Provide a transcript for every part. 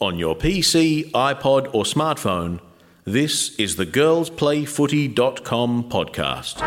On your PC, iPod, or smartphone, this is the girlsplayfooty.com podcast.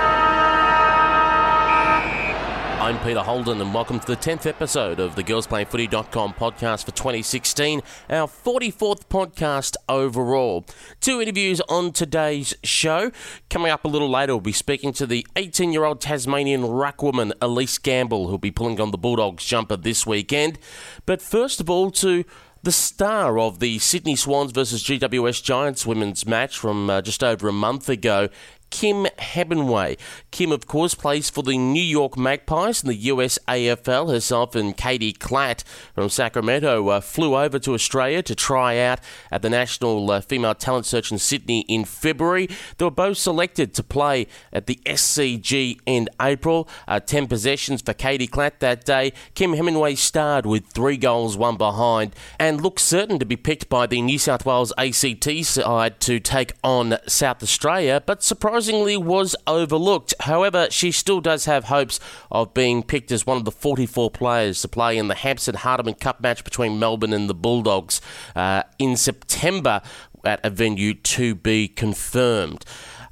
I'm Peter Holden, and welcome to the 10th episode of the girlsplayfooty.com podcast for 2016, our 44th podcast overall. Two interviews on today's show. Coming up a little later, we'll be speaking to the 18 year old Tasmanian ruckwoman Elise Gamble, who'll be pulling on the Bulldogs jumper this weekend. But first of all, to the star of the Sydney Swans versus GWS Giants women's match from uh, just over a month ago Kim Hemingway. Kim, of course, plays for the New York Magpies in the US AFL. Herself and Katie Klatt from Sacramento uh, flew over to Australia to try out at the National uh, Female Talent Search in Sydney in February. They were both selected to play at the SCG in April. Uh, 10 possessions for Katie Klatt that day. Kim Hemingway starred with three goals, one behind, and looked certain to be picked by the New South Wales ACT side to take on South Australia, but surprisingly, surprisingly was overlooked. However, she still does have hopes of being picked as one of the 44 players to play in the Hampson Hardeman Cup match between Melbourne and the Bulldogs uh, in September at a venue to be confirmed.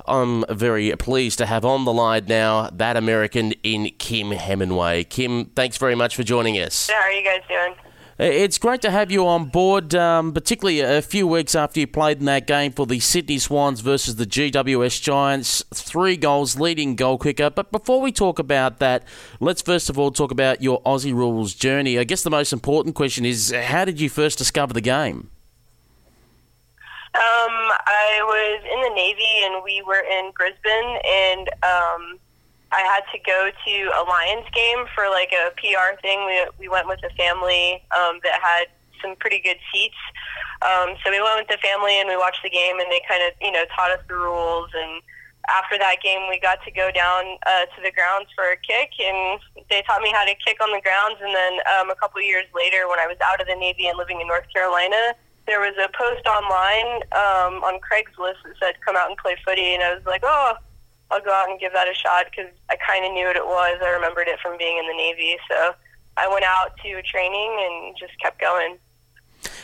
I'm very pleased to have on the line now that American in Kim Hemingway. Kim, thanks very much for joining us. How are you guys doing? It's great to have you on board, um, particularly a few weeks after you played in that game for the Sydney Swans versus the GWS Giants. Three goals, leading goal kicker. But before we talk about that, let's first of all talk about your Aussie Rules journey. I guess the most important question is how did you first discover the game? Um, I was in the Navy and we were in Brisbane and um, I had to go to a Lions game for like a PR thing. We we went with a family um, that had some pretty good seats. Um, so we went with the family and we watched the game, and they kind of you know taught us the rules. And after that game, we got to go down uh, to the grounds for a kick, and they taught me how to kick on the grounds. And then um, a couple years later, when I was out of the Navy and living in North Carolina. There was a post online um, on Craigslist that said, "Come out and play footy," and I was like, "Oh, I'll go out and give that a shot because I kind of knew what it was. I remembered it from being in the Navy. So I went out to training and just kept going.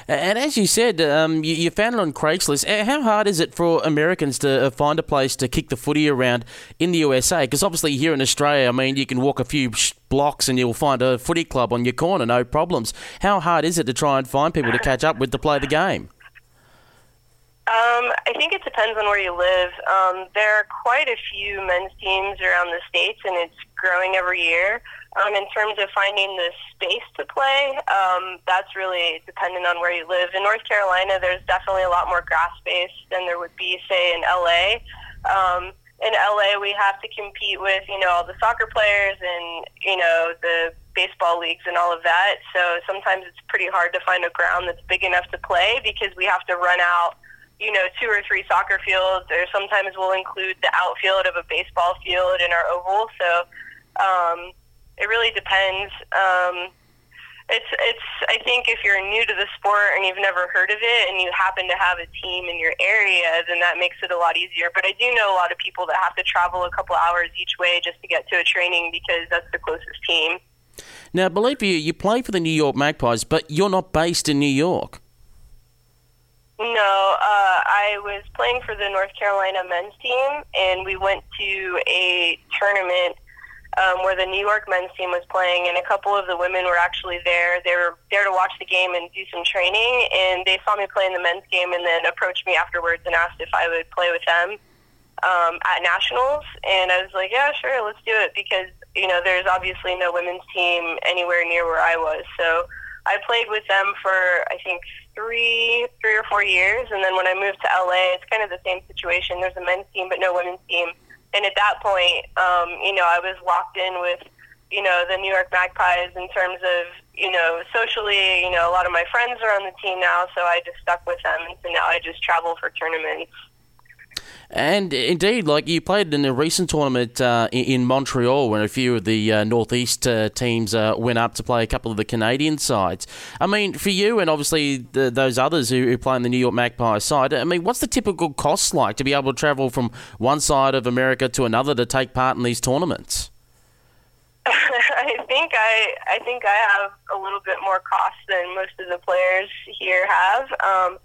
And as you said, um, you, you, found it on Craigslist. How hard is it for Americans to uh, find a place to kick the footy around in the USA? Because obviously here in Australia, I mean, you can walk a few blocks and you'll find a footy club on your corner, no problems. How hard is it to try and find people to catch up with to play the game? Um, I think it depends on where you live. Um, there are quite a few men's teams around the states, and it's growing every year. Um, in terms of finding the space to play, um, that's really dependent on where you live. In North Carolina, there's definitely a lot more grass space than there would be, say, in LA. Um, in LA, we have to compete with you know all the soccer players and you know the baseball leagues and all of that. So sometimes it's pretty hard to find a ground that's big enough to play because we have to run out you know, two or three soccer fields, or sometimes we'll include the outfield of a baseball field in our oval. So um, it really depends. Um, it's it's. I think if you're new to the sport and you've never heard of it, and you happen to have a team in your area, then that makes it a lot easier. But I do know a lot of people that have to travel a couple hours each way just to get to a training because that's the closest team. Now, believe you, you play for the New York Magpies, but you're not based in New York. No, uh, I was playing for the North Carolina men's team, and we went to a tournament um, where the New York men's team was playing, and a couple of the women were actually there. They were there to watch the game and do some training, and they saw me play in the men's game, and then approached me afterwards and asked if I would play with them um, at nationals. And I was like, yeah, sure, let's do it, because you know there's obviously no women's team anywhere near where I was, so I played with them for I think three three or four years, and then when I moved to LA, it's kind of the same situation. There's a men's team but no women's team, and at that point, um, you know, I was locked in with you know the New York Magpies in terms of you know socially. You know, a lot of my friends are on the team now, so I just stuck with them, and so now I just travel for tournaments and indeed, like you played in a recent tournament uh, in Montreal, when a few of the uh, northeast uh, teams uh, went up to play a couple of the Canadian sides. I mean, for you and obviously the, those others who, who play in the New York Magpie side, I mean, what's the typical cost like to be able to travel from one side of America to another to take part in these tournaments? I think I I think I have a little bit more cost than most of the players here have. Um,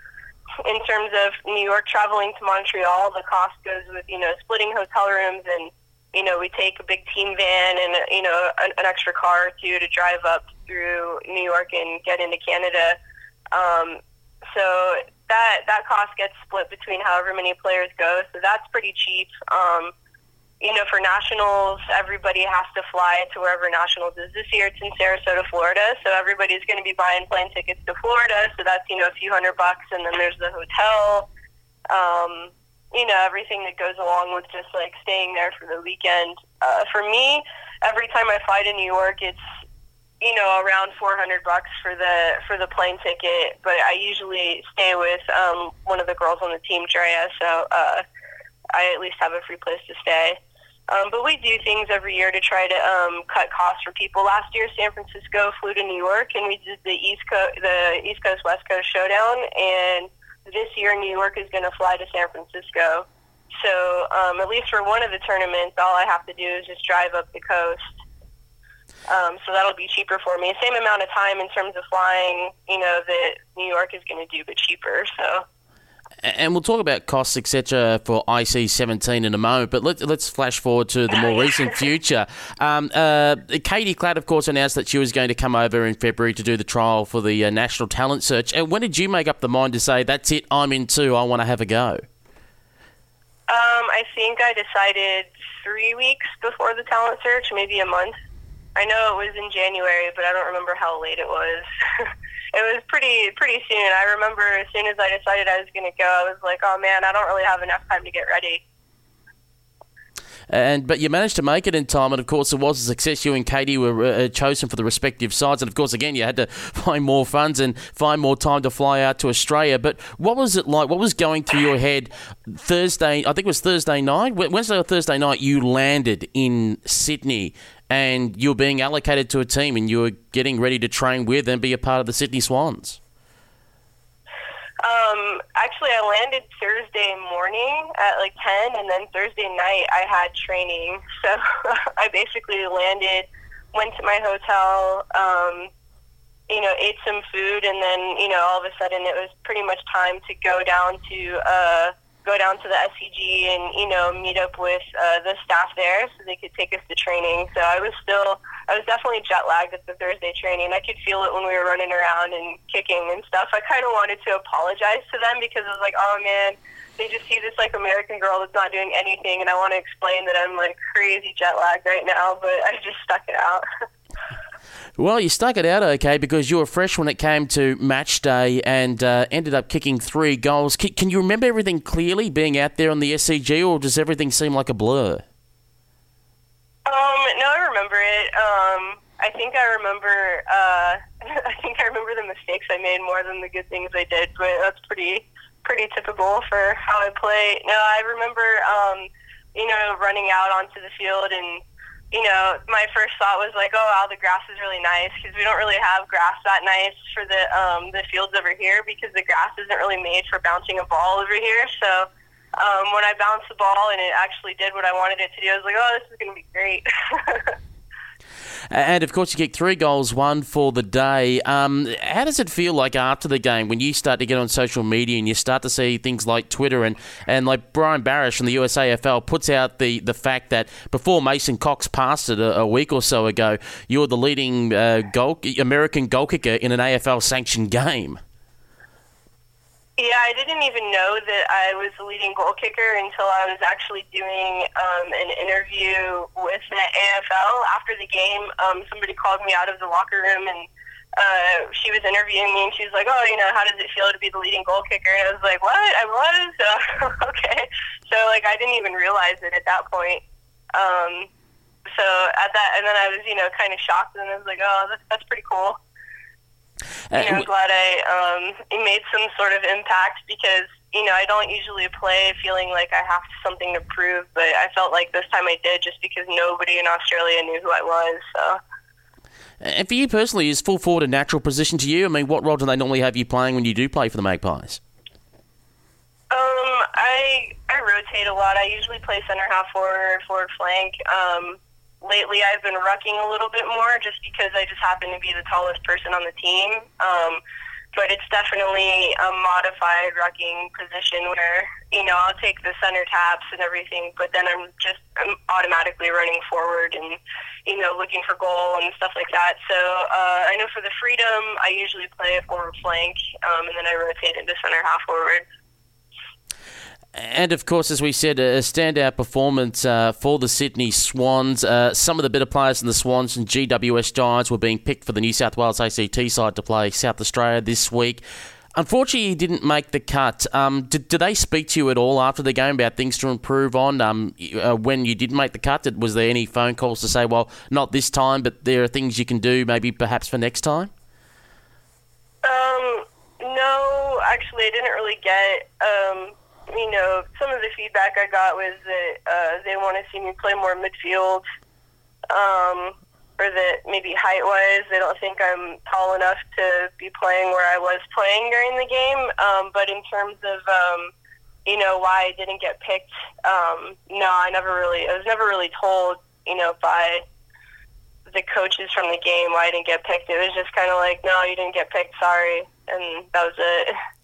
in terms of New York traveling to Montreal, the cost goes with you know splitting hotel rooms and you know we take a big team van and you know an, an extra car or two to drive up through New York and get into Canada. Um, so that that cost gets split between however many players go. So that's pretty cheap. Um, you know, for nationals, everybody has to fly to wherever nationals is. This year it's in Sarasota, Florida, so everybody's going to be buying plane tickets to Florida. So that's you know a few hundred bucks, and then there's the hotel. Um, you know everything that goes along with just like staying there for the weekend. Uh, for me, every time I fly to New York, it's you know around 400 bucks for the for the plane ticket. But I usually stay with um, one of the girls on the team, Drea, so uh, I at least have a free place to stay. Um, but we do things every year to try to um, cut costs for people. Last year, San Francisco flew to New York, and we did the East Coast, the East Coast West Coast showdown. And this year, New York is going to fly to San Francisco. So um, at least for one of the tournaments, all I have to do is just drive up the coast. Um, so that'll be cheaper for me. Same amount of time in terms of flying, you know, that New York is going to do, but cheaper. So and we'll talk about costs, etc., for IC seventeen in a moment. But let's let's flash forward to the more recent future. Um, uh, Katie Klatt, of course, announced that she was going to come over in February to do the trial for the uh, National Talent Search. And when did you make up the mind to say, "That's it, I'm in too. I want to have a go"? Um, I think I decided three weeks before the talent search, maybe a month. I know it was in January, but I don't remember how late it was. it was pretty pretty soon. I remember as soon as I decided I was going to go, I was like, oh man, I don't really have enough time to get ready. And but you managed to make it in time, and of course it was a success. You and Katie were uh, chosen for the respective sides, and of course again you had to find more funds and find more time to fly out to Australia. But what was it like? What was going through your head Thursday? I think it was Thursday night, Wednesday or Thursday night. You landed in Sydney, and you were being allocated to a team and you were getting ready to train with and be a part of the Sydney Swans? Um, actually, I landed Thursday morning at like 10, and then Thursday night I had training. So I basically landed, went to my hotel, um, you know, ate some food, and then, you know, all of a sudden it was pretty much time to go down to, uh, go down to the SCG and you know meet up with uh, the staff there so they could take us to training. So I was still I was definitely jet lagged at the Thursday training. I could feel it when we were running around and kicking and stuff. I kind of wanted to apologize to them because I was like, oh man, they just see this like American girl that's not doing anything, and I want to explain that I'm like crazy jet lagged right now, but I just stuck it out. Well, you stuck it out okay because you were fresh when it came to match day and uh, ended up kicking three goals. Can, can, you remember everything clearly being out there on the SCG, or does everything seem like a blur? Um, no, I remember it. Um, I think I remember. Uh, I think I remember the mistakes I made more than the good things I did, but that's pretty pretty typical for how I play. No, I remember. Um, you know, running out onto the field and you know, my first thought was like, oh, wow, the grass is really nice because we don't really have grass that nice for the um, the fields over here because the grass isn't really made for bouncing a ball over here. So um, when I bounced the ball and it actually did what I wanted it to do, I was like, oh, this is going to be great. And of course, you kicked three goals, one for the day. Um, how does it feel like after the game when you start to get on social media and you start to see things like Twitter and, and like Brian Barish from the USAFL puts out the, the fact that before Mason Cox passed it a, a week or so ago, you're the leading uh, goal, American goal kicker in an AFL sanctioned game? Yeah, I didn't even know that I was the leading goal kicker until I was actually doing um, an interview with the AFL after the game. Um, somebody called me out of the locker room and uh, she was interviewing me and she was like, "Oh, you know, how does it feel to be the leading goal kicker?" And I was like, "What? I was? Uh, okay." So like, I didn't even realize it at that point. Um, so at that, and then I was, you know, kind of shocked, and I was like, "Oh, that's, that's pretty cool." Uh, I'm glad I um, made some sort of impact because you know I don't usually play feeling like I have something to prove, but I felt like this time I did just because nobody in Australia knew who I was. So. And for you personally, is full forward a natural position to you? I mean, what role do they normally have you playing when you do play for the Magpies? Um, I I rotate a lot. I usually play center half forward, forward flank. Um, lately I've been rucking a little bit more just because I just happen to be the tallest person on the team. Um, but it's definitely a modified rucking position where you know I'll take the center taps and everything, but then I'm just I'm automatically running forward and you know looking for goal and stuff like that. So uh, I know for the freedom, I usually play a forward flank, um, and then I rotate into center half forward. And of course, as we said, a standout performance uh, for the Sydney Swans. Uh, some of the better players in the Swans and GWS Giants were being picked for the New South Wales ACT side to play South Australia this week. Unfortunately, he didn't make the cut. Um, did, did, they speak to you at all after the game about things to improve on? Um, uh, when you didn't make the cut, did, was there any phone calls to say, well, not this time, but there are things you can do maybe perhaps for next time? Um, no, actually, I didn't really get um, you know, some of the feedback I got was that uh, they want to see me play more midfield, um, or that maybe height wise, they don't think I'm tall enough to be playing where I was playing during the game. Um, but in terms of, um, you know, why I didn't get picked, um, no, I never really, I was never really told, you know, by the coaches from the game why I didn't get picked. It was just kind of like, no, you didn't get picked, sorry. And that was it.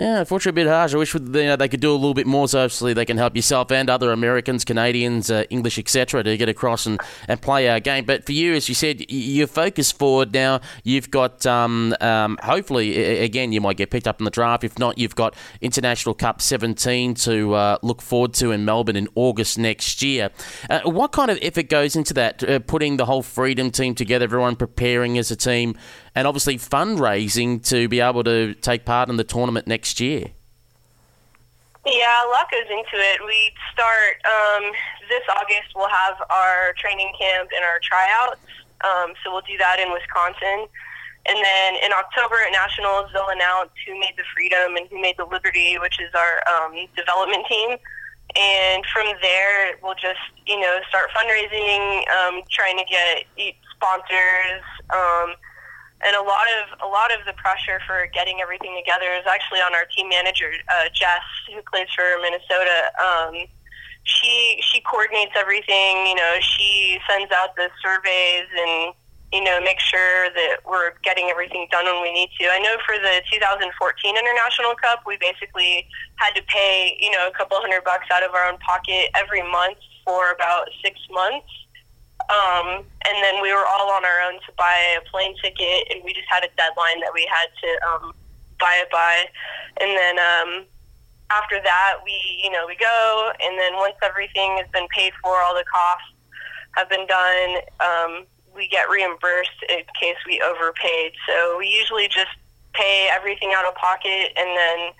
Yeah, unfortunately, a bit harsh. I wish you know, they could do a little bit more so obviously they can help yourself and other Americans, Canadians, uh, English, etc., to get across and, and play our game. But for you, as you said, you're focused forward now. You've got, um, um, hopefully, again, you might get picked up in the draft. If not, you've got International Cup 17 to uh, look forward to in Melbourne in August next year. Uh, what kind of effort goes into that, uh, putting the whole Freedom team together, everyone preparing as a team? And obviously fundraising to be able to take part in the tournament next year. Yeah, a lot goes into it. We start um, this August. We'll have our training camp and our tryouts. Um, so we'll do that in Wisconsin. And then in October at Nationals, they'll announce who made the Freedom and who made the Liberty, which is our um, development team. And from there, we'll just, you know, start fundraising, um, trying to get sponsors, um, and a lot of a lot of the pressure for getting everything together is actually on our team manager uh, Jess, who plays for Minnesota. Um, she she coordinates everything. You know, she sends out the surveys and you know make sure that we're getting everything done when we need to. I know for the 2014 International Cup, we basically had to pay you know a couple hundred bucks out of our own pocket every month for about six months um, and then we were all on our own to buy a plane ticket, and we just had a deadline that we had to um, buy it by. And then um, after that, we, you know, we go, and then once everything has been paid for, all the costs have been done, um, we get reimbursed in case we overpaid. So we usually just pay everything out of pocket and then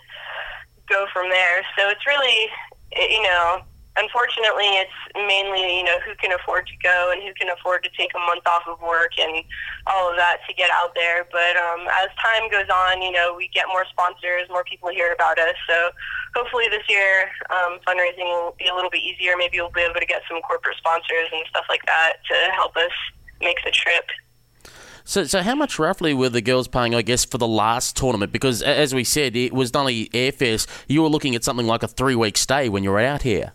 go from there. So it's really, you know, unfortunately, it's mainly you know who can afford to go and who can afford to take a month off of work and all of that to get out there. But um, as time goes on, you know, we get more sponsors, more people hear about us. So hopefully this year um, fundraising will be a little bit easier. Maybe we'll be able to get some corporate sponsors and stuff like that to help us make the trip. So, so how much roughly were the girls paying, I guess, for the last tournament? Because as we said, it was not only airfares. You were looking at something like a three-week stay when you were out here.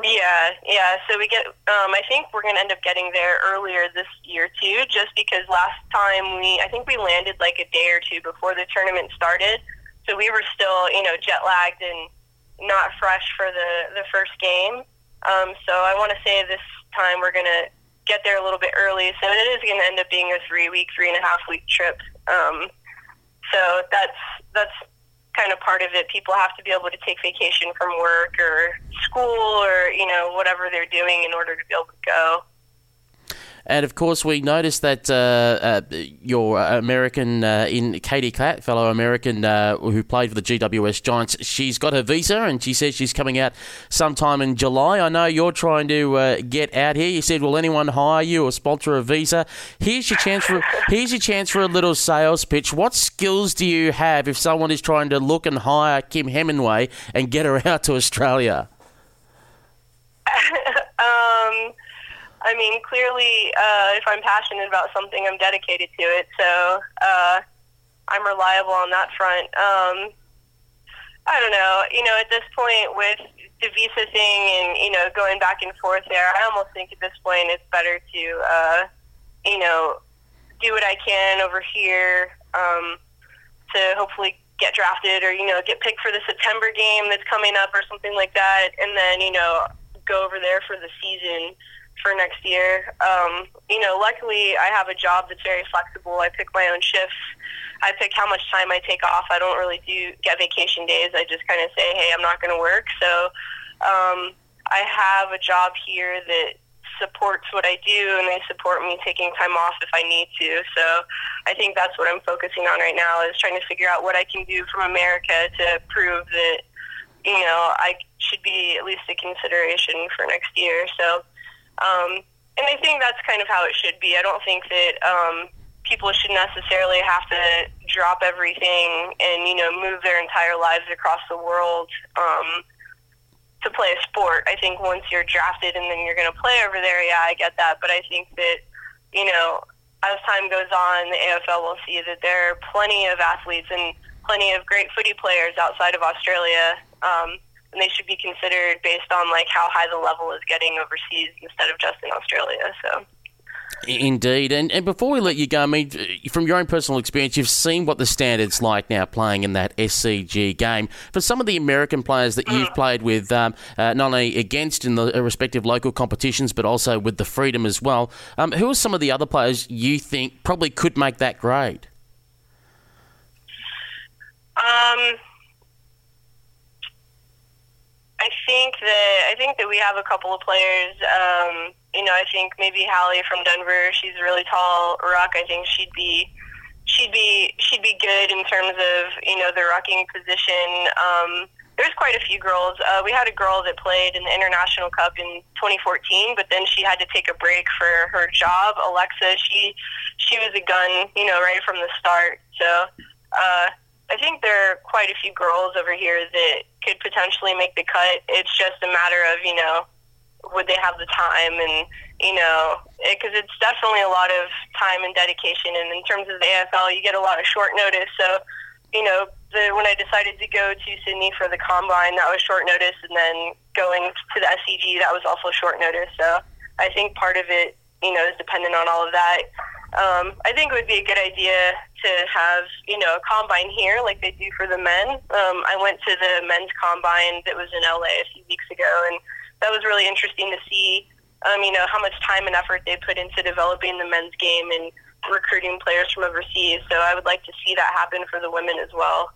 Yeah, yeah. So we get. Um, I think we're to end up getting there earlier this year too, just because last time we, I think we landed like a day or two before the tournament started, so we were still, you know, jet lagged and not fresh for the the first game. Um, so I want to say this time we're to get there a little bit early, so it is to end up being a three week, three and a half week trip. Um, so that's that's kind of part of it. People have to be able to take vacation from work or school or, you know, whatever they're doing in order to be able to go. And of course, we noticed that uh, uh, your American uh, in Katie Klatt, fellow American uh, who played for the GWS Giants, she's got her visa and she says she's coming out sometime in July. I know you're trying to uh, get out here. You said, "Will anyone hire you or sponsor a visa?" Here's your chance for here's your chance for a little sales pitch. What skills do you have if someone is trying to look and hire Kim Hemingway and get her out to Australia? um I mean, clearly, uh, if I'm passionate about something, I'm dedicated to it. So uh, I'm reliable on that front. Um, I don't know. You know, at this point with the visa thing and you know going back and forth there, I almost think at this point it's better to uh, you know do what I can over here um, to hopefully get drafted or you know get picked for the September game that's coming up or something like that, and then you know go over there for the season for next year. Um, you know, luckily I have a job that's very flexible. I pick my own shifts. I pick how much time I take off. I don't really do get vacation days. I just kind of say, hey, I'm not going to work. So um, I have a job here that supports what I do, and they support me taking time off if I need to. So I think that's what I'm focusing on right now is trying to figure out what I can do from America to prove that you know I should be at least a consideration for next year. So um, and I think that's kind of how it should be. I don't think that um, people should necessarily have to drop everything and you know move their entire lives across the world um, to play a sport. I think once you're drafted and then you're going to play over there, yeah, I get that. But I think that you know as time goes on, the AFL will see that there are plenty of athletes and plenty of great footy players outside of Australia. Um, and they should be considered based on like how high the level is getting overseas instead of just in Australia. So. Indeed, and and before we let you go, I mean, from your own personal experience, you've seen what the standards like now playing in that SCG game. For some of the American players that you've mm. played with, um, uh, not only against in the respective local competitions, but also with the freedom as well. Um, who are some of the other players you think probably could make that grade? Um, I think that I think that we have a couple of players. Um, you know, I think maybe Hallie from Denver. She's really tall ruck. I think she'd be she'd be she'd be good in terms of you know the rucking position. Um, there's quite a few girls. Uh, we had a girl that played in the International Cup in 2014, but then she had to take a break for her job. Alexa, she she was a gun, you know, right from the start. So uh, I think there are quite a few girls over here that could potentially make the cut. It's just a matter of, you know, would they have the time and, you know, because it, it's definitely a lot of time and dedication. And in terms of the AFL, you get a lot of short notice. So, you know, the, when I decided to go to Sydney for the combine, that was short notice. And then going to the SCG, that was also short notice. So I think part of it, you know, is dependent on all of that. Um, I think it would be a good idea to have, you know, a combine here like they do for the men. Um, I went to the men's combine that was in LA a few weeks ago, and that was really interesting to see, um, you know, how much time and effort they put into developing the men's game and recruiting players from overseas. So I would like to see that happen for the women as well.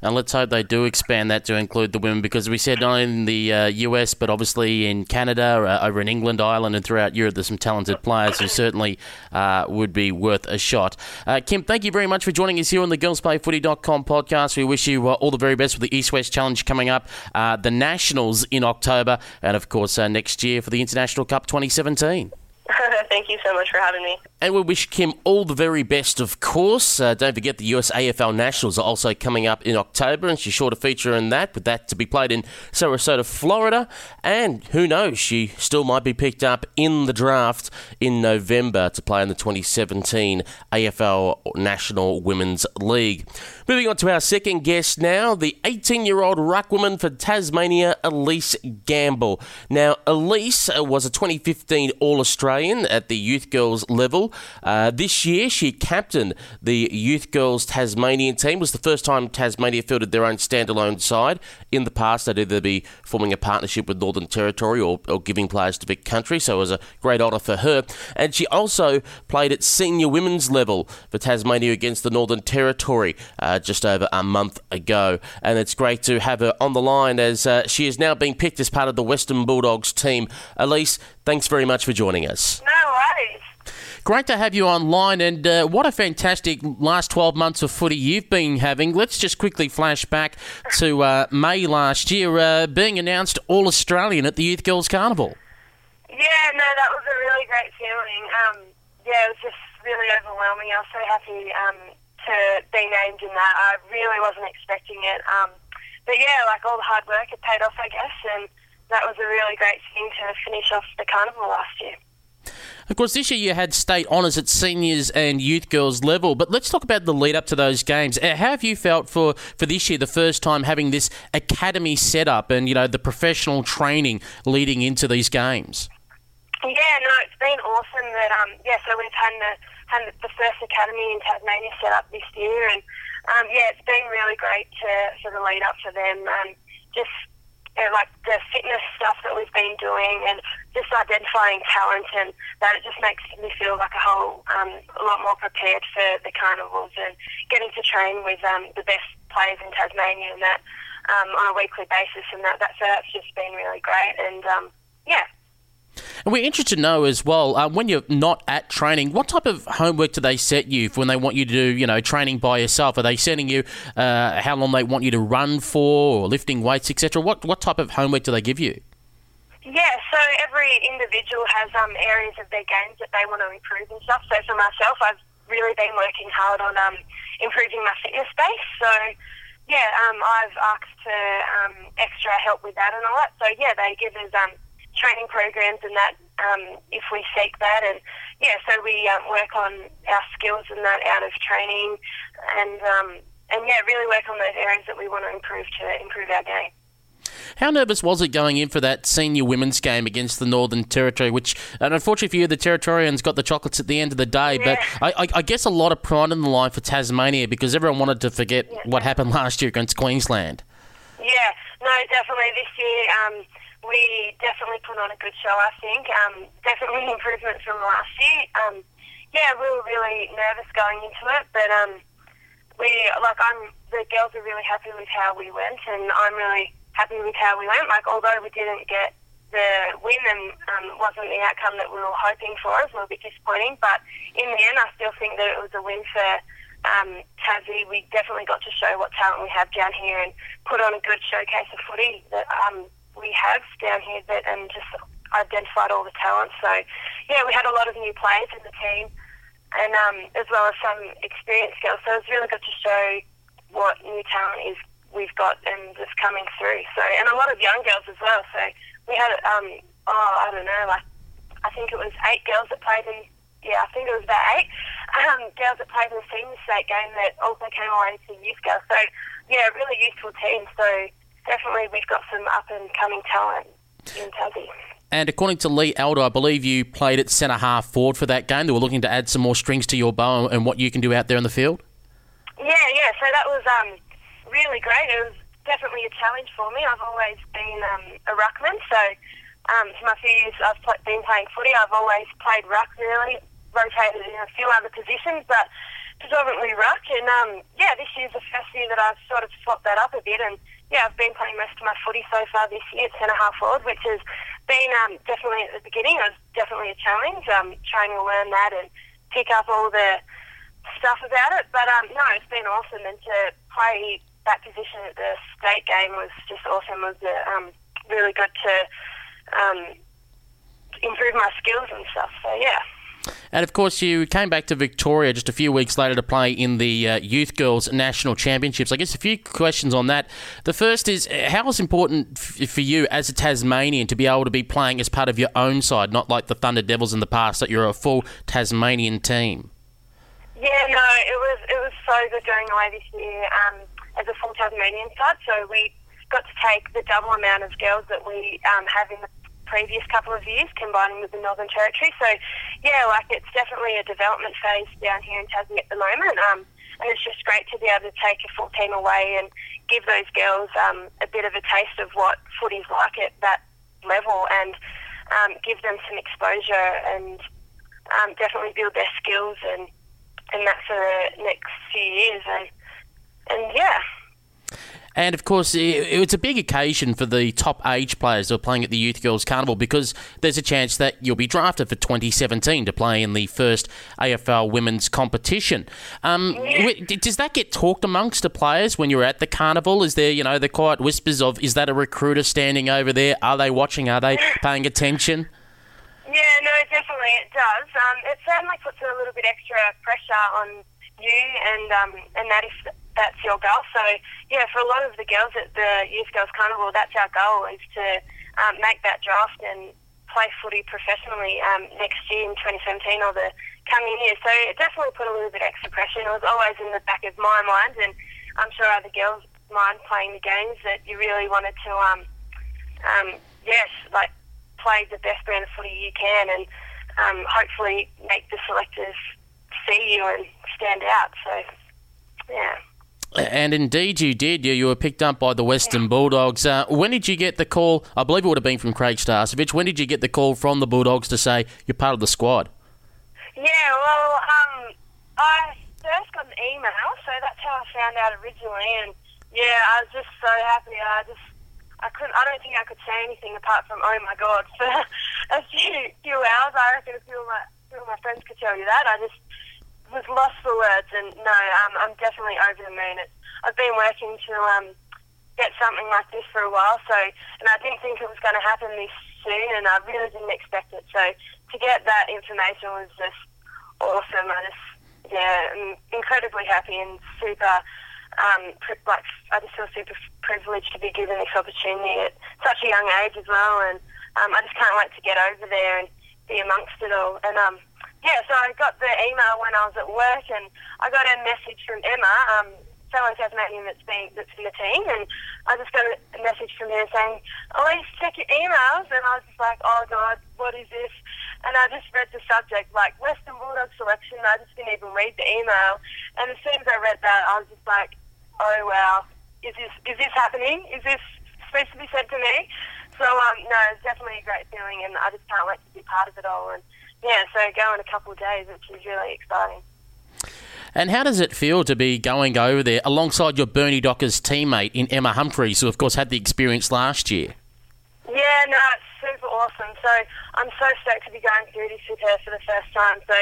And let's hope they do expand that to include the women because we said not only in the uh, US but obviously in Canada, uh, over in England, Ireland, and throughout Europe, there's some talented players who certainly uh, would be worth a shot. Uh, Kim, thank you very much for joining us here on the GirlsPlayFooty.com podcast. We wish you uh, all the very best with the East West Challenge coming up, uh, the Nationals in October, and of course next year for the International Cup 2017. Thank you so much for having me. And we wish Kim all the very best, of course. Uh, don't forget the US AFL Nationals are also coming up in October, and she's sure to feature in that, with that to be played in Sarasota, Florida. And who knows, she still might be picked up in the draft in November to play in the 2017 AFL National Women's League. Moving on to our second guest now, the 18 year old ruckwoman for Tasmania, Elise Gamble. Now, Elise was a 2015 All Australian at the youth girls level. Uh, this year, she captained the youth girls Tasmanian team. It was the first time Tasmania fielded their own standalone side. In the past, they'd either be forming a partnership with Northern Territory or, or giving players to big Country, so it was a great honour for her. And she also played at senior women's level for Tasmania against the Northern Territory uh, just over a month ago. And it's great to have her on the line as uh, she is now being picked as part of the Western Bulldogs team. Elise, thanks very much for joining us. No worries. Great to have you online, and uh, what a fantastic last 12 months of footy you've been having. Let's just quickly flash back to uh, May last year, uh, being announced All Australian at the Youth Girls Carnival. Yeah, no, that was a really great feeling. Um, yeah, it was just really overwhelming. I was so happy um, to be named in that. I really wasn't expecting it. Um, but yeah, like all the hard work, it paid off, I guess, and that was a really great thing to finish off the carnival last year. Of course, this year you had state honours at seniors and youth girls level, but let's talk about the lead up to those games. Uh, how have you felt for, for this year, the first time having this academy set up and, you know, the professional training leading into these games? Yeah, no, it's been awesome that, um, yeah, so we've had the, had the first academy in Tasmania set up this year and, um, yeah, it's been really great to, for the lead up for them. Um, just know, like the fitness stuff that we've been doing and just identifying talent and that it just makes me feel like a whole um, a lot more prepared for the carnivals and getting to train with um, the best players in Tasmania and that um, on a weekly basis and that, that that's just been really great and um, yeah and we're interested to know as well, uh, when you're not at training, what type of homework do they set you when they want you to do, you know, training by yourself? Are they sending you uh, how long they want you to run for, or lifting weights, etc.? What what type of homework do they give you? Yeah, so every individual has um, areas of their games that they want to improve and stuff. So for myself, I've really been working hard on um, improving my fitness base. So yeah, um, I've asked for um, extra help with that and all that. So yeah, they give us um, training programs and that um, if we seek that. And yeah, so we um, work on our skills and that out of training, and um, and yeah, really work on those areas that we want to improve to improve our game. How nervous was it going in for that senior women's game against the Northern Territory? Which, and unfortunately for you, the Territorians got the chocolates at the end of the day. Yeah. But I, I, guess a lot of pride in the line for Tasmania because everyone wanted to forget yeah. what happened last year against Queensland. Yeah, no, definitely this year. We definitely put on a good show, I think. Um, definitely improvement from last year. Um, yeah, we were really nervous going into it, but um, we like I'm the girls are really happy with how we went, and I'm really happy with how we went. Like although we didn't get the win and um, wasn't the outcome that we were hoping for, it was a little bit disappointing. But in the end, I still think that it was a win for um, Tassie. We definitely got to show what talent we have down here and put on a good showcase of footy that um, we have down here that and just identified all the talent. So yeah, we had a lot of new players in the team, and um, as well as some experienced girls. So it's really good to show what new talent is we've got and just coming through. So and a lot of young girls as well. So we had um, oh I don't know like I think it was eight girls that played in. Yeah, I think it was about eight um, girls that played in the senior state game that also came away to youth girls. So yeah, really useful team. So definitely we've got some up and coming talent in Tassie. And according to Lee Elder, I believe you played at centre half forward for that game. They were looking to add some more strings to your bow and what you can do out there in the field. Yeah, yeah. So that was um, really great. It was definitely a challenge for me. I've always been um, a ruckman, so um, for my few years I've been playing footy, I've always played ruck really, rotated in a few other positions, but predominantly ruck. And um, yeah, this year's the first year that I've sort of swapped that up a bit and yeah, I've been playing most of my footy so far this year at centre half forward, which has been um, definitely at the beginning. It was definitely a challenge, um, trying to learn that and pick up all the stuff about it. But um, no, it's been awesome, and to play that position at the state game was just awesome. It was um, really good to um, improve my skills and stuff. So yeah. And of course, you came back to Victoria just a few weeks later to play in the uh, Youth Girls National Championships. I guess a few questions on that. The first is how is important f- for you as a Tasmanian to be able to be playing as part of your own side, not like the Thunder Devils in the past, that you're a full Tasmanian team? Yeah, no, it was it was so good going away this year um, as a full Tasmanian side. So we got to take the double amount of girls that we um, have in the previous couple of years, combining with the Northern Territory. So, yeah, like it's definitely a development phase down here in Tasmania at the moment. Um, and it's just great to be able to take a full team away and give those girls um, a bit of a taste of what footy's like at that level and um, give them some exposure and um, definitely build their skills and and that for the next few years and and yeah. And of course, it's a big occasion for the top age players who are playing at the Youth Girls Carnival because there's a chance that you'll be drafted for 2017 to play in the first AFL women's competition. Um, does that get talked amongst the players when you're at the carnival? Is there, you know, the quiet whispers of, is that a recruiter standing over there? Are they watching? Are they paying attention? Yeah, no, definitely it does. Um, it certainly puts a little bit extra pressure on you, and um, and that is that's your goal. So yeah, for a lot of the girls at the Youth Girls Carnival, that's our goal is to um, make that draft and play footy professionally um, next year in 2017 or the coming year. So it definitely put a little bit extra pressure. It was always in the back of my mind, and I'm sure other girls' mind playing the games that you really wanted to, um, um, yes, like play the best brand of footy you can, and um, hopefully make the selectors see you and stand out. So, yeah. And indeed, you did. You, you were picked up by the Western Bulldogs. Uh, when did you get the call? I believe it would have been from Craig Starcevich. When did you get the call from the Bulldogs to say you're part of the squad? Yeah, well, um, I first got an email, so that's how I found out originally. And yeah, I was just so happy. I just, I couldn't. I don't think I could say anything apart from "Oh my God" for a few few hours. I reckon a few of my few of my friends could tell you that. I just was lost for words, and no, um, I'm definitely over the moon. It's, I've been working to um, get something like this for a while, so and I didn't think it was going to happen this soon, and I really didn't expect it. So to get that information was just awesome. I just yeah, I'm incredibly happy and super. Um, like I just feel super privileged to be given this opportunity at such a young age as well, and um, I just can't wait to get over there and be amongst it all. And um, yeah, so I got the email when I was at work, and I got a message from Emma, um, fellow Tasmanian that's been that's in the team, and I just got a message from her saying, "Elise, check your emails," and I was just like, "Oh God, what is this?" And I just read the subject, like Western Bulldog selection. I just didn't even read the email, and as soon as I read that, I was just like, "Oh wow, is this is this happening? Is this supposed to be said to me?" So um, no, it's definitely a great feeling, and I just can't wait to be part of it all. And yeah, so go in a couple of days, which is really exciting. And how does it feel to be going over there alongside your Burnie Dockers teammate in Emma Humphries, who of course had the experience last year? Yeah, no, it's super awesome. So I'm so stoked to be going through this with her for the first time. So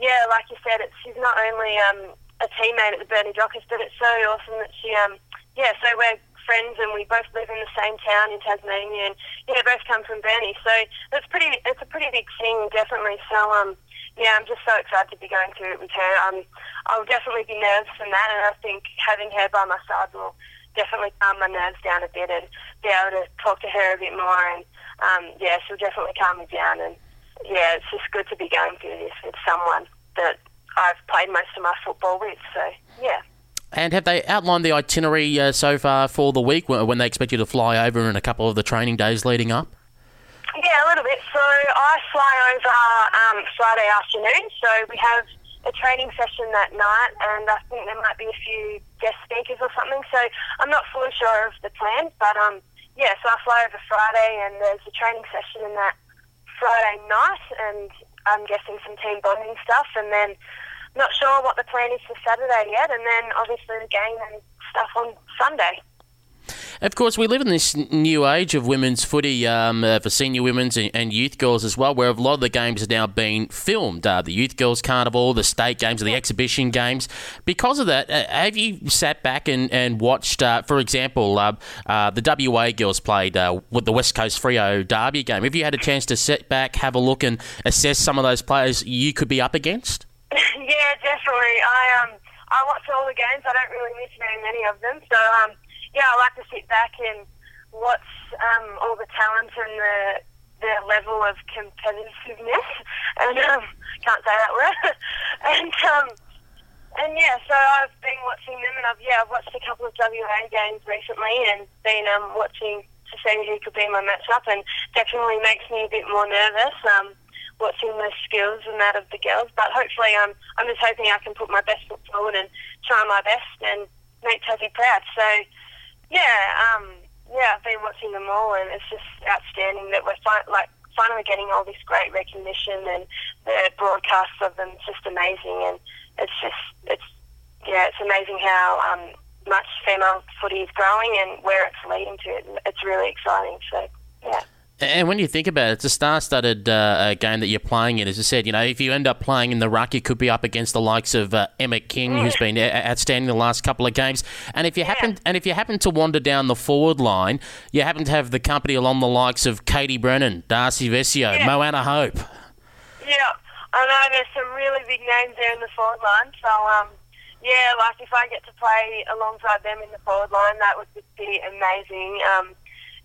yeah, like you said, it's, she's not only um, a teammate at the Burnie Dockers, but it's so awesome that she, um, yeah, so we're friends and we both live in the same town in Tasmania and yeah, both come from Burnie. So it's pretty it's a pretty big thing, definitely. So um yeah, I'm just so excited to be going through it with her. Um I'll definitely be nervous in that and I think having her by my side will definitely calm my nerves down a bit and be able to talk to her a bit more and um yeah, she'll definitely calm me down and yeah, it's just good to be going through this with someone that I've played most of my football with. So yeah. And have they outlined the itinerary uh, so far for the week when they expect you to fly over in a couple of the training days leading up? Yeah, a little bit. So I fly over um, Friday afternoon. So we have a training session that night, and I think there might be a few guest speakers or something. So I'm not fully sure of the plan, but um, yeah. So I fly over Friday, and there's a training session in that Friday night, and I'm guessing some team bonding stuff, and then not sure what the plan is for Saturday yet, and then obviously the game and stuff on Sunday. Of course, we live in this new age of women's footy um, uh, for senior women's and, and, youth girls as well, where a lot of the games are now being filmed. Uh, the Youth Girls Carnival, the state games, and the exhibition games. Because of that, uh, have you sat back and, and watched, uh, for example, uh, uh, the WA girls played with the West Coast Freo Derby game? Have you had a chance to sit back, have a look, and assess some of those players you could be up against? yeah, definitely. I um I watch all the games. I don't really miss very many of them. So um yeah, I like to sit back and watch um all the talent and the the level of competitiveness. And um can't say that word. and um and yeah, so I've been watching them, and I've yeah, I've watched a couple of WA games recently, and been um watching to see who could be my matchup, and definitely makes me a bit more nervous. Um, watching the skills and that of the girls. But hopefully, um, I'm just hoping I can put my best foot forward and try my best and make Tassie proud. So, yeah, um, yeah, I've been watching them all, and it's just outstanding that we're fi- like finally getting all this great recognition and the broadcasts of them. It's just amazing, and it's just it's yeah, it's amazing how um, much female footy is growing and where it's leading to. It's really exciting. So, yeah. And when you think about it, it's a star-studded uh, game that you're playing in. As I said, you know, if you end up playing in the ruck, you could be up against the likes of uh, Emma King, who's been outstanding the last couple of games. And if you happen, and if you happen to wander down the forward line, you happen to have the company along the likes of Katie Brennan, Darcy Vescio, yeah. Moana Hope. Yeah, I know there's some really big names there in the forward line. So, um, yeah, like if I get to play alongside them in the forward line, that would just be amazing. Um,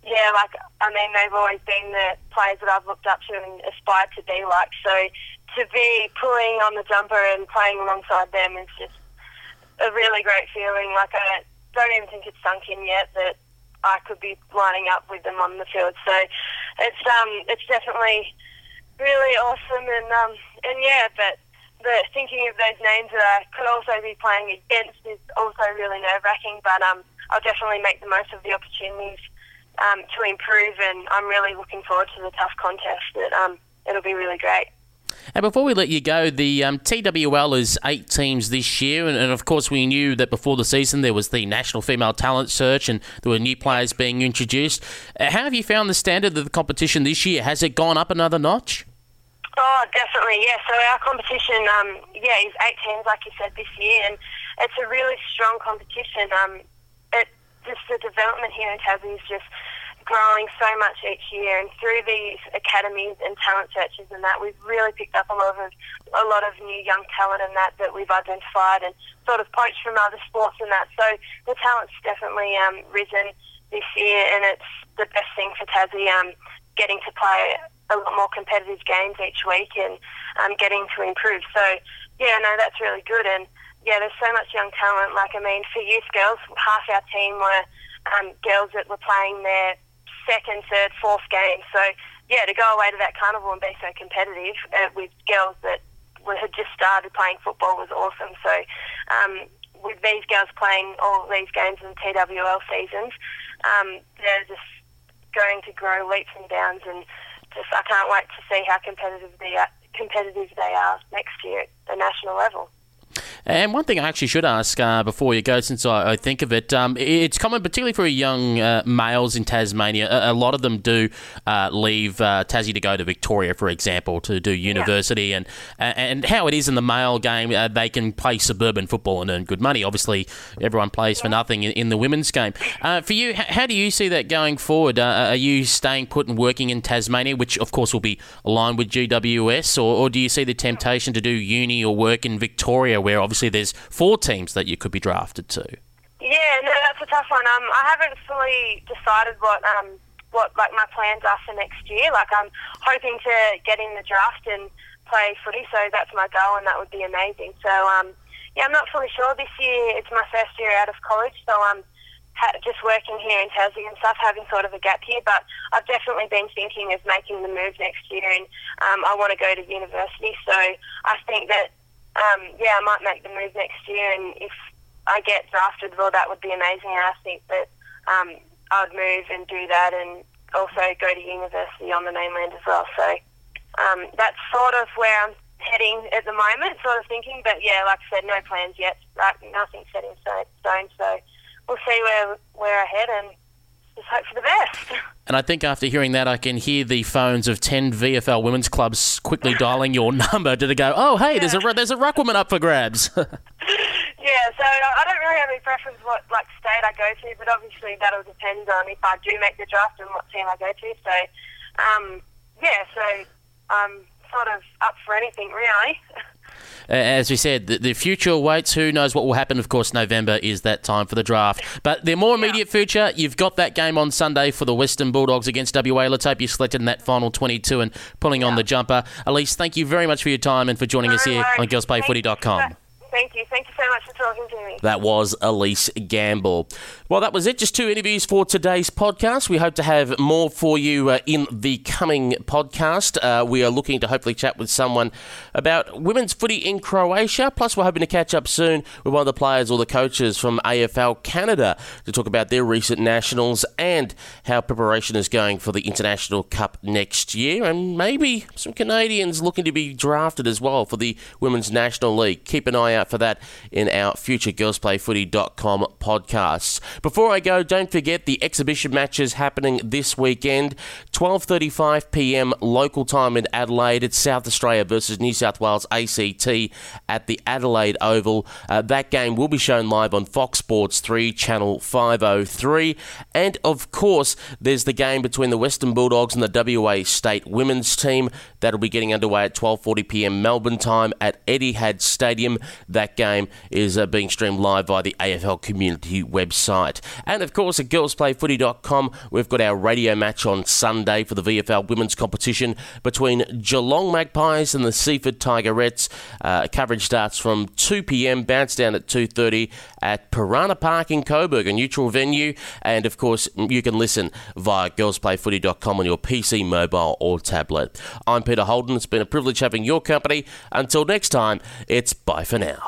yeah, like I mean, they've always been the players that I've looked up to and aspired to be like. So to be pulling on the jumper and playing alongside them is just a really great feeling. Like I don't even think it's sunk in yet that I could be lining up with them on the field. So it's um it's definitely really awesome and um and yeah, but the thinking of those names that I could also be playing against is also really nerve wracking. But um I'll definitely make the most of the opportunities um, to improve, and I'm really looking forward to the tough contest. That um it'll be really great. And before we let you go, the um, TWL is eight teams this year, and, and, of course we knew that before the season there was the National Female Talent Search, and there were new players being introduced. Uh, how have you found the standard of the competition this year? Has it gone up another notch? Oh, definitely, yeah. So our competition, um, yeah, is eight teams, like you said, this year, and it's a really strong competition. Um, just the development here in Tassie is just growing so much each year, and through these academies and talent searches and that, we've really picked up a lot of a lot of new young talent and that that we've identified and sort of poached from other sports and that. So the talent's definitely um, risen this year, and it's the best thing for Tassie. Um, getting to play a lot more competitive games each week and um, getting to improve. So yeah, no, that's really good and. Yeah, there's so much young talent. Like, I mean, for youth girls, half our team were um, girls that were playing their second, third, fourth game. So yeah, to go away to that carnival and be so competitive uh, with girls that were, had just started playing football was awesome. So um, with these girls playing all these games in TWL seasons, um, they're just going to grow leaps and bounds, and just I can't wait to see how competitive they are, competitive they are next year at the national level. And one thing I actually should ask uh, before you go, since I, I think of it, um, it's common, particularly for young uh, males in Tasmania. A, a, lot of them do uh, leave uh, Tassie to go to Victoria, for example, to do university. Yeah. And and how it is in the male game, uh, they can play suburban football and earn good money. Obviously, everyone plays yeah. for nothing in, in, the women's game. Uh, for you, how do you see that going forward? are you staying put and working in Tasmania, which of course will be aligned with GWS, or, or do you see the temptation to do uni or work in Victoria, where obviously there's four teams that you could be drafted to. Yeah, no, that's a tough one. Um, I haven't fully decided what um what like my plans are for next year. Like I'm hoping to get in the draft and play footy, so that's my goal, and that would be amazing. So um, yeah, I'm not fully sure. This year it's my first year out of college, so I'm ha- just working here in Tassie and stuff, having sort of a gap here. But I've definitely been thinking of making the move next year, and um, I want to go to university. So I think that um, yeah, I might make the move next year, and if I get drafted, well, that would be amazing. I think that um, I would move and do that, and also go to university on the mainland as well. So um, that's sort of where I'm heading at the moment, sort of thinking. But yeah, like I said, no plans yet. Like nothing set in stone. So we'll see where where I head, and just hope for the best. And I think after hearing that, I can hear the phones of ten VFL women's clubs quickly dialing your number to go. Oh, hey, yeah. there's a there's a ruck woman up for grabs. yeah, so I don't really have any preference what like state I go to, but obviously that'll depend on if I do make the draft and what team I go to. So, um, yeah, so I'm sort of up for anything really. Uh, as we said, the, the, future awaits. Who knows what will happen? Of course, November is that time for the draft. But the more immediate yeah. future, you've got that game on Sunday for the Western Bulldogs against WA. Let's hope you selected in that final 22 and pulling yeah. on the jumper. Elise, thank you very much for your time and for joining no us here worries. on girlsplayfooty.com. Thank you. Thank you so much for talking to me. That was Elise Gamble. Well, that was it. Just two interviews for today's podcast. We hope to have more for you uh, in the coming podcast. Uh, we are looking to hopefully chat with someone about women's footy in Croatia. Plus, we're hoping to catch up soon with one of the players or the coaches from AFL Canada to talk about their recent nationals and how preparation is going for the International Cup next year. And maybe some Canadians looking to be drafted as well for the Women's National League. Keep an eye out for that in our future girlsplayfooty.com podcasts. Before I go, don't forget the exhibition matches happening this weekend. 12:35 p.m. local time in Adelaide. It's South Australia versus New South Wales ACT at the Adelaide Oval. Uh, that game will be shown live on Fox Sports 3 channel 503. And of course, there's the game between the Western Bulldogs and the WA State women's team. That'll be getting underway at 12:40 p.m. Melbourne time at Etihad Stadium. That game is uh, being streamed live via the AFL community website. And of course, at girlsplayfooty.com, we've got our radio match on Sunday for the VFL women's competition between Geelong Magpies and the Seaford Tigerettes. Uh, coverage starts from 2 p.m. Bounce down at 2:30 at Piranha Park in Coburg, a neutral venue. And of course, you can listen via girlsplayfooty.com on your PC, mobile, or tablet. I'm Peter Holden. It's been a privilege having your company. Until next time, it's bye for now.